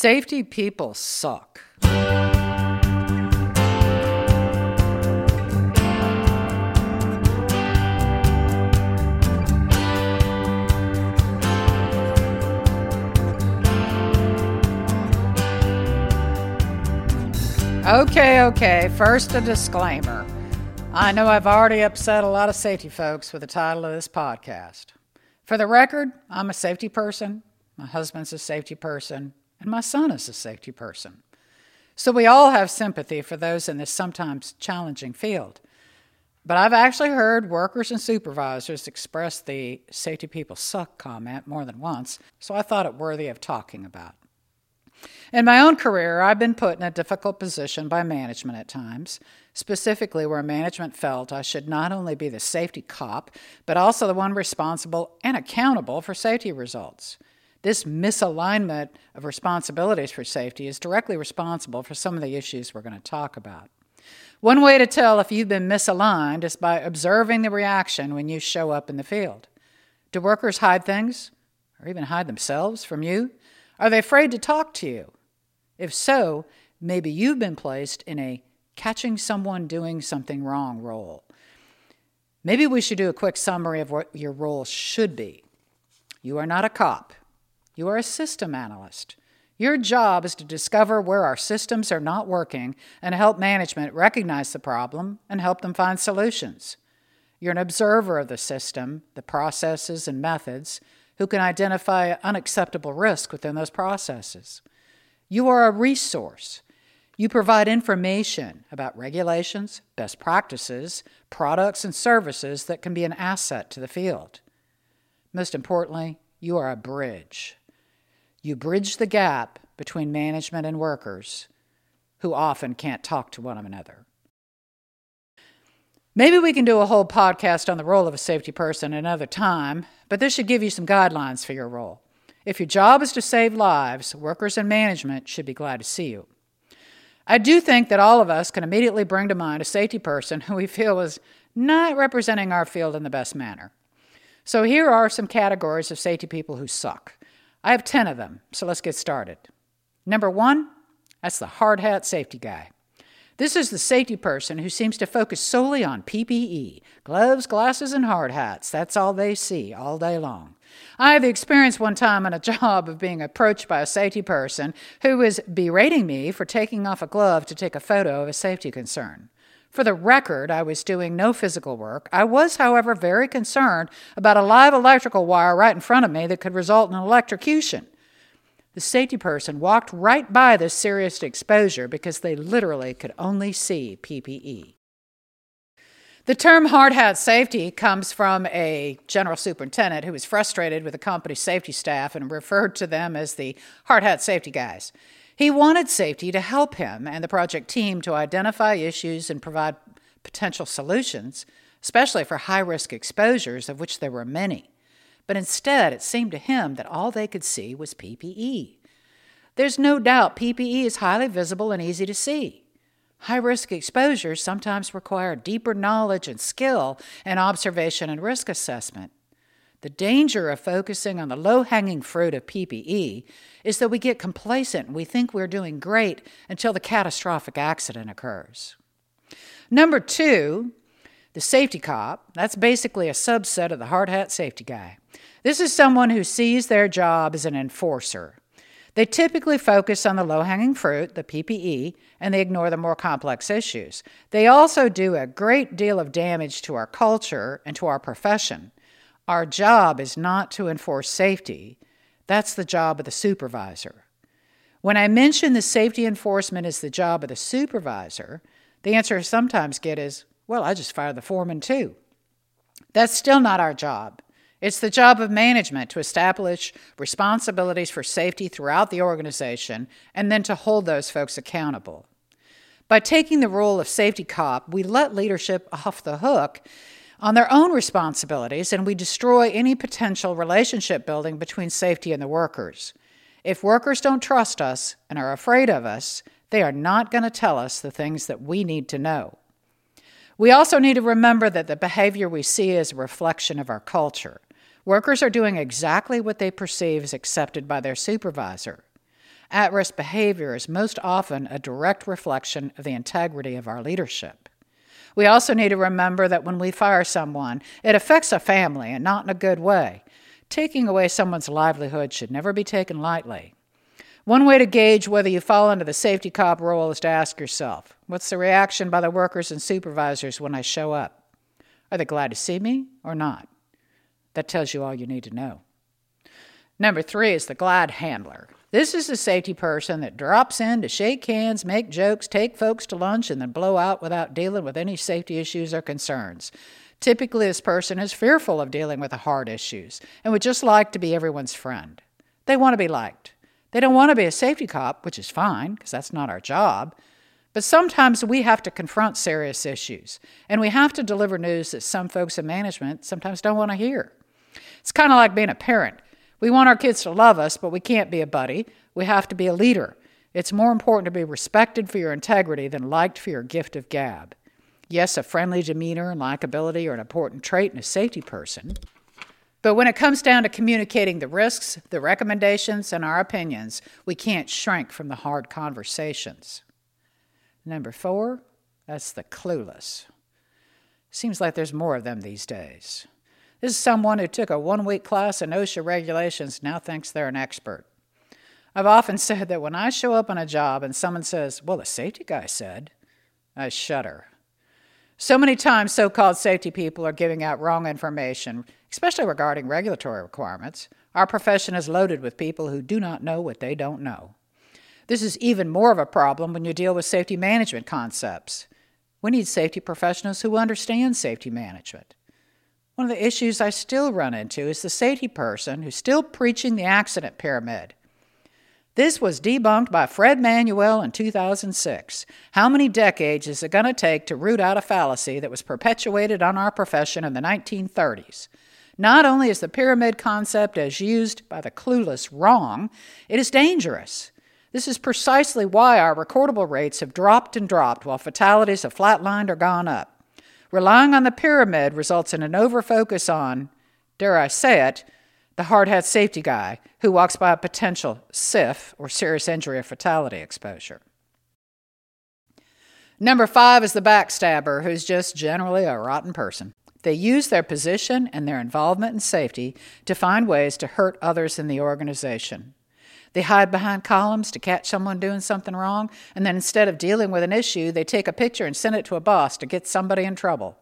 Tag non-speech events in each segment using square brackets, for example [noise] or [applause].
Safety people suck. Okay, okay. First, a disclaimer. I know I've already upset a lot of safety folks with the title of this podcast. For the record, I'm a safety person, my husband's a safety person, and my son is a safety person. So we all have sympathy for those in this sometimes challenging field. But I've actually heard workers and supervisors express the safety people suck comment more than once, so I thought it worthy of talking about. In my own career, I've been put in a difficult position by management at times, specifically where management felt I should not only be the safety cop, but also the one responsible and accountable for safety results. This misalignment of responsibilities for safety is directly responsible for some of the issues we're going to talk about. One way to tell if you've been misaligned is by observing the reaction when you show up in the field. Do workers hide things, or even hide themselves from you? Are they afraid to talk to you? If so, maybe you've been placed in a catching someone doing something wrong role. Maybe we should do a quick summary of what your role should be. You are not a cop, you are a system analyst. Your job is to discover where our systems are not working and help management recognize the problem and help them find solutions. You're an observer of the system, the processes, and methods who can identify unacceptable risk within those processes. You are a resource. You provide information about regulations, best practices, products, and services that can be an asset to the field. Most importantly, you are a bridge. You bridge the gap between management and workers who often can't talk to one another. Maybe we can do a whole podcast on the role of a safety person another time, but this should give you some guidelines for your role. If your job is to save lives, workers and management should be glad to see you. I do think that all of us can immediately bring to mind a safety person who we feel is not representing our field in the best manner. So here are some categories of safety people who suck. I have 10 of them, so let's get started. Number one, that's the hard hat safety guy. This is the safety person who seems to focus solely on PPE gloves, glasses, and hard hats. That's all they see all day long. I have the experience one time on a [laughs] job of being approached by a safety person who was berating me for taking off a glove to take a photo of a safety concern. For the record, I was doing no physical work. I was, however, very concerned about a live electrical wire right in front of me that could result in electrocution. The safety person walked right by this serious exposure because they literally could only see PPE. The term hard hat safety comes from a general superintendent who was frustrated with the company's safety staff and referred to them as the hard hat safety guys. He wanted safety to help him and the project team to identify issues and provide potential solutions, especially for high risk exposures, of which there were many but instead it seemed to him that all they could see was PPE. There's no doubt PPE is highly visible and easy to see. High risk exposures sometimes require deeper knowledge and skill in observation and risk assessment. The danger of focusing on the low hanging fruit of PPE is that we get complacent and we think we're doing great until the catastrophic accident occurs. Number two, the safety cop, that's basically a subset of the hard hat safety guy. This is someone who sees their job as an enforcer. They typically focus on the low hanging fruit, the PPE, and they ignore the more complex issues. They also do a great deal of damage to our culture and to our profession. Our job is not to enforce safety, that's the job of the supervisor. When I mention the safety enforcement is the job of the supervisor, the answer I sometimes get is, well, I just fired the foreman too. That's still not our job. It's the job of management to establish responsibilities for safety throughout the organization and then to hold those folks accountable. By taking the role of safety cop, we let leadership off the hook on their own responsibilities and we destroy any potential relationship building between safety and the workers. If workers don't trust us and are afraid of us, they are not going to tell us the things that we need to know. We also need to remember that the behavior we see is a reflection of our culture. Workers are doing exactly what they perceive is accepted by their supervisor. At risk behavior is most often a direct reflection of the integrity of our leadership. We also need to remember that when we fire someone, it affects a family and not in a good way. Taking away someone's livelihood should never be taken lightly. One way to gauge whether you fall into the safety cop role is to ask yourself what's the reaction by the workers and supervisors when I show up? Are they glad to see me or not? That tells you all you need to know. Number three is the glad handler. This is a safety person that drops in to shake hands, make jokes, take folks to lunch, and then blow out without dealing with any safety issues or concerns. Typically, this person is fearful of dealing with the hard issues and would just like to be everyone's friend. They want to be liked. They don't want to be a safety cop, which is fine because that's not our job. But sometimes we have to confront serious issues, and we have to deliver news that some folks in management sometimes don't want to hear. It's kind of like being a parent. We want our kids to love us, but we can't be a buddy. We have to be a leader. It's more important to be respected for your integrity than liked for your gift of gab. Yes, a friendly demeanor and likability are an important trait in a safety person. But when it comes down to communicating the risks, the recommendations, and our opinions, we can't shrink from the hard conversations. Number four, that's the clueless. Seems like there's more of them these days. This is someone who took a one week class in OSHA regulations now thinks they're an expert. I've often [laughs] said that when I show up on a job and someone says, Well, the safety guy said, I shudder. So many times, so called safety people are giving out wrong information, especially regarding regulatory requirements. Our profession is loaded with people who do not know what they don't know. This is even more of a problem when you deal with safety management concepts. We need safety professionals who understand safety management. One of the issues I still run into is the safety person who's still preaching the accident pyramid. This was debunked by Fred Manuele in 2006. How many decades is it going to take to root out a fallacy that was perpetuated on our profession in the 1930s? Not only is the pyramid concept as used by the clueless wrong, it is dangerous. This is precisely why our recordable rates have dropped and dropped while fatalities have flatlined or gone up. Relying on the pyramid results in an overfocus on, dare I say it, the hard hat safety guy who walks by a potential SIF or serious injury or fatality exposure. Number five is the backstabber, who's just generally a rotten person. They use their position and their involvement in safety to find ways to hurt others in the organization. They hide behind columns to catch someone doing something wrong, and then instead of dealing with an issue, they take a picture and send it to a boss to get somebody in trouble.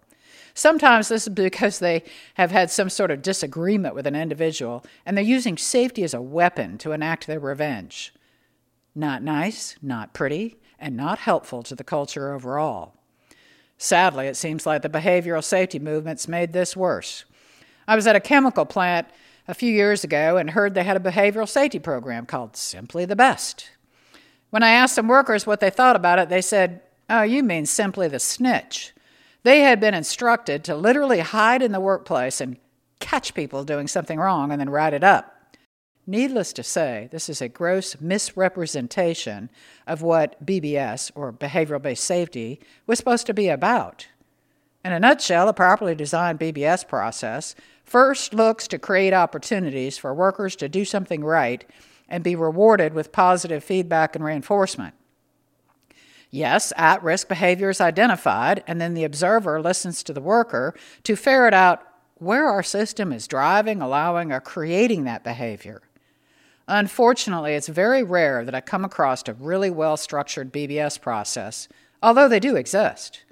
Sometimes this is because they have had some sort of disagreement with an individual, and they're using safety as a weapon to enact their revenge. Not nice, not pretty, and not helpful to the culture overall. Sadly, it seems like the behavioral safety movement's made this worse. I was at a chemical plant a few years ago and heard they had a behavioral safety program called Simply the Best. When I asked some workers what they thought about it, they said, Oh, you mean simply the snitch. They had been instructed to literally hide in the workplace and catch people doing something wrong and then write it up. Needless to say, this is a gross misrepresentation of what BBS, or behavioral based safety, was supposed to be about. In a nutshell, a properly designed BBS process first looks to create opportunities for workers to do something right and be rewarded with positive feedback and reinforcement. Yes, at risk behavior is identified, and then the observer listens to the worker to ferret out where our system is driving, allowing, or creating that behavior. Unfortunately, it's very rare that I come across a really well structured BBS process, although they do exist.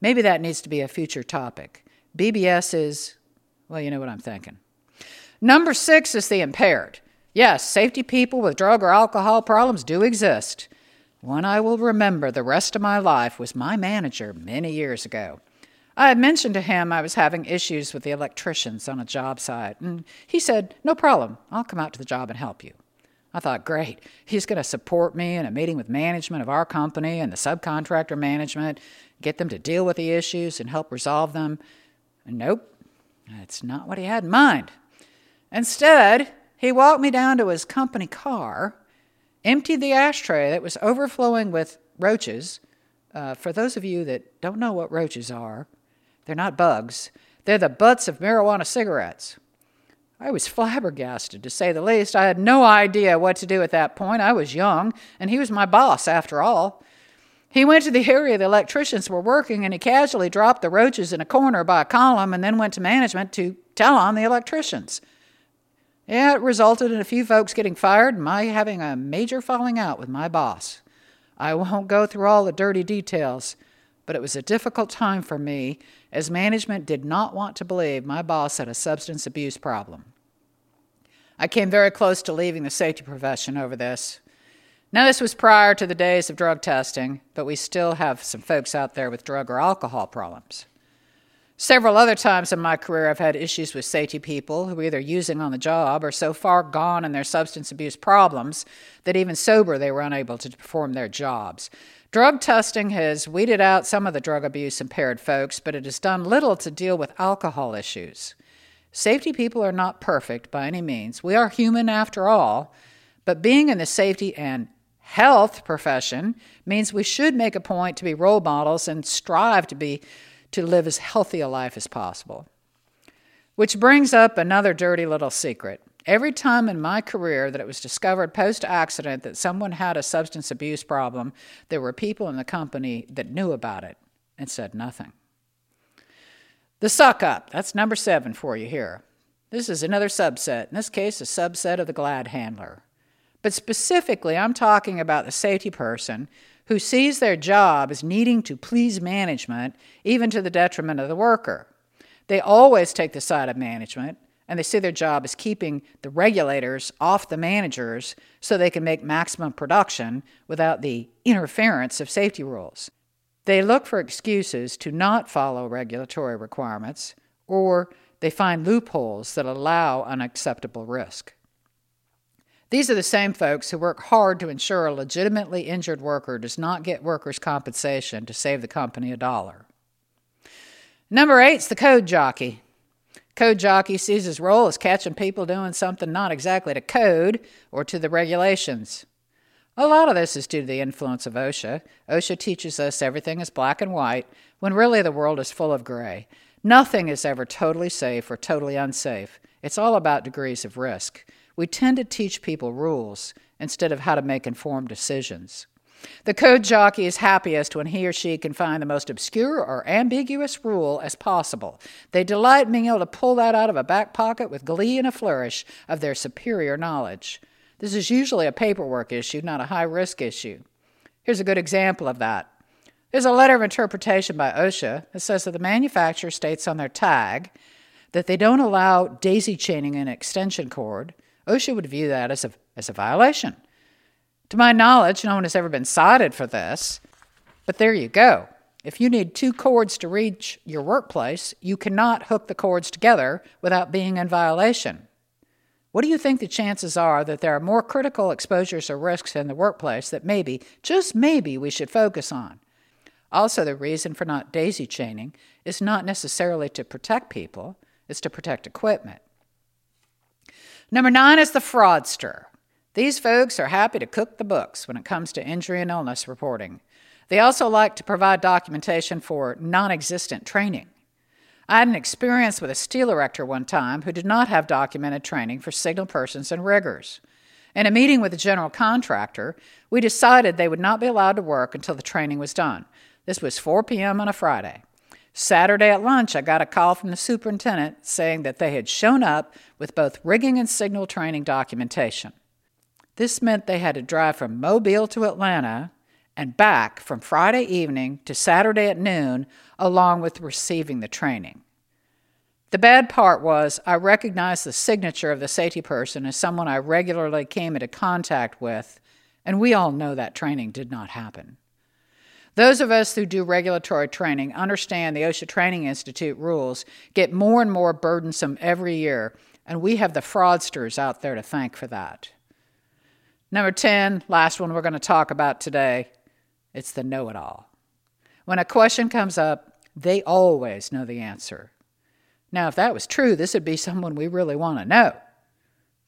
Maybe that needs to be a future topic. BBS is, well, you know what I'm thinking. Number six is the impaired. Yes, safety people with drug or alcohol problems do exist. One I will remember the rest of my life was my manager many years ago. I had mentioned to him I was having issues with the electricians on a job site, and he said, No problem, I'll come out to the job and help you. I thought, great, he's going to support me in a meeting with management of our company and the subcontractor management, get them to deal with the issues and help resolve them. Nope, that's not what he had in mind. Instead, he walked me down to his company car, emptied the ashtray that was overflowing with roaches. Uh, for those of you that don't know what roaches are, they're not bugs, they're the butts of marijuana cigarettes. I was flabbergasted, to say the least. I had no idea what to do at that point. I was young, and he was my boss, after all. He went to the area the electricians were working, and he casually dropped the roaches in a corner by a column and then went to management to tell on the electricians. Yeah, it resulted in a few folks getting fired and my having a major falling out with my boss. I won't go through all the dirty details, but it was a difficult time for me as management did not want to believe my boss had a substance abuse problem. I came very close to leaving the safety profession over this. Now, this was prior to the days of drug testing, but we still have some folks out there with drug or alcohol problems. Several other times in my career, I've had issues with safety people who are either using on the job or so far gone in their substance abuse problems that even sober they were unable to perform their jobs. Drug testing has weeded out some of the drug abuse impaired folks, but it has done little to deal with alcohol issues. Safety people are not perfect by any means. We are human after all, but being in the safety and health profession means we should make a point to be role models and strive to be to live as healthy a life as possible. Which brings up another dirty little secret. Every time in my career that it was discovered post accident that someone had a substance abuse problem, there were people in the company that knew about it and said nothing. The suck up, that's number seven for you here. This is another subset, in this case, a subset of the glad handler. But specifically, I'm talking about the safety person who sees their job as needing to please management, even to the detriment of the worker. They always take the side of management, and they see their job as keeping the regulators off the managers so they can make maximum production without the interference of safety rules. They look for excuses to not follow regulatory requirements, or they find loopholes that allow unacceptable risk. These are the same folks who work hard to ensure a legitimately injured worker does not get workers' compensation to save the company a dollar. Number eight's the code jockey. Code jockey sees his role as catching people doing something not exactly to code or to the regulations. A lot of this is due to the influence of OSHA. OSHA teaches us everything is black and white, when really the world is full of gray. Nothing is ever totally safe or totally unsafe. It's all about degrees of risk. We tend to teach people rules instead of how to make informed decisions. The code jockey is happiest when he or she can find the most obscure or ambiguous rule as possible. They delight in being able to pull that out of a back pocket with glee and a flourish of their superior knowledge. This is usually a paperwork issue, not a high risk issue. Here's a good example of that. There's a letter of interpretation by OSHA that says that the manufacturer states on their tag that they don't allow daisy chaining an extension cord. OSHA would view that as a, as a violation. To my knowledge, no one has ever been cited for this, but there you go. If you need two cords to reach your workplace, you cannot hook the cords together without being in violation. What do you think the chances are that there are more critical exposures or risks in the workplace that maybe, just maybe, we should focus on? Also, the reason for not daisy chaining is not necessarily to protect people, it's to protect equipment. Number nine is the fraudster. These folks are happy to cook the books when it comes to injury and illness reporting. They also like to provide documentation for non existent training. I had an experience with a steel erector one time who did not have documented training for signal persons and riggers. In a meeting with the general contractor, we decided they would not be allowed to work until the training was done. This was 4 p.m. on a Friday. Saturday at lunch, I got a call from the superintendent saying that they had shown up with both rigging and signal training documentation. This meant they had to drive from Mobile to Atlanta and back from Friday evening to Saturday at noon, along with receiving the training. The bad part was I recognized the signature of the safety person as someone I regularly came into contact with, and we all know that training did not happen. Those of us who do regulatory training understand the OSHA Training Institute rules get more and more burdensome every year, and we have the fraudsters out there to thank for that. Number 10, last one we're going to talk about today it's the know it all. When a question comes up, they always know the answer. Now, if that was true, this would be someone we really want to know.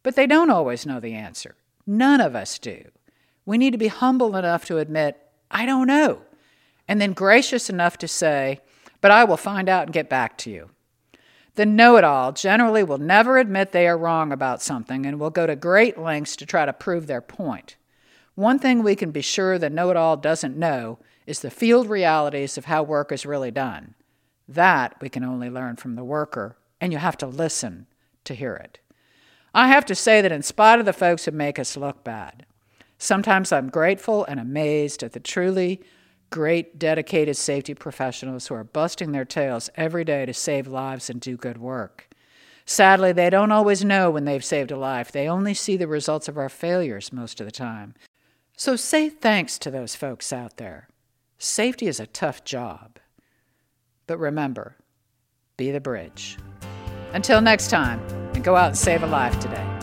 But they don't always know the answer. None of us do. We need to be humble enough to admit, I don't know, and then gracious enough to say, but I will find out and get back to you. The know it all generally will never admit they are wrong about something and will go to great lengths to try to prove their point. One thing we can be sure the know it all doesn't know is the field realities of how work is really done. That we can only learn from the worker, and you have to listen to hear it. I have to say that, in spite of the folks who make us look bad, sometimes I'm grateful and amazed at the truly great, dedicated safety professionals who are busting their tails every day to save lives and do good work. Sadly, they don't always know when they've saved a life. They only see the results of our failures most of the time. So say thanks to those folks out there. Safety is a tough job. But remember, be the bridge. Until next time, and go out and save a life today.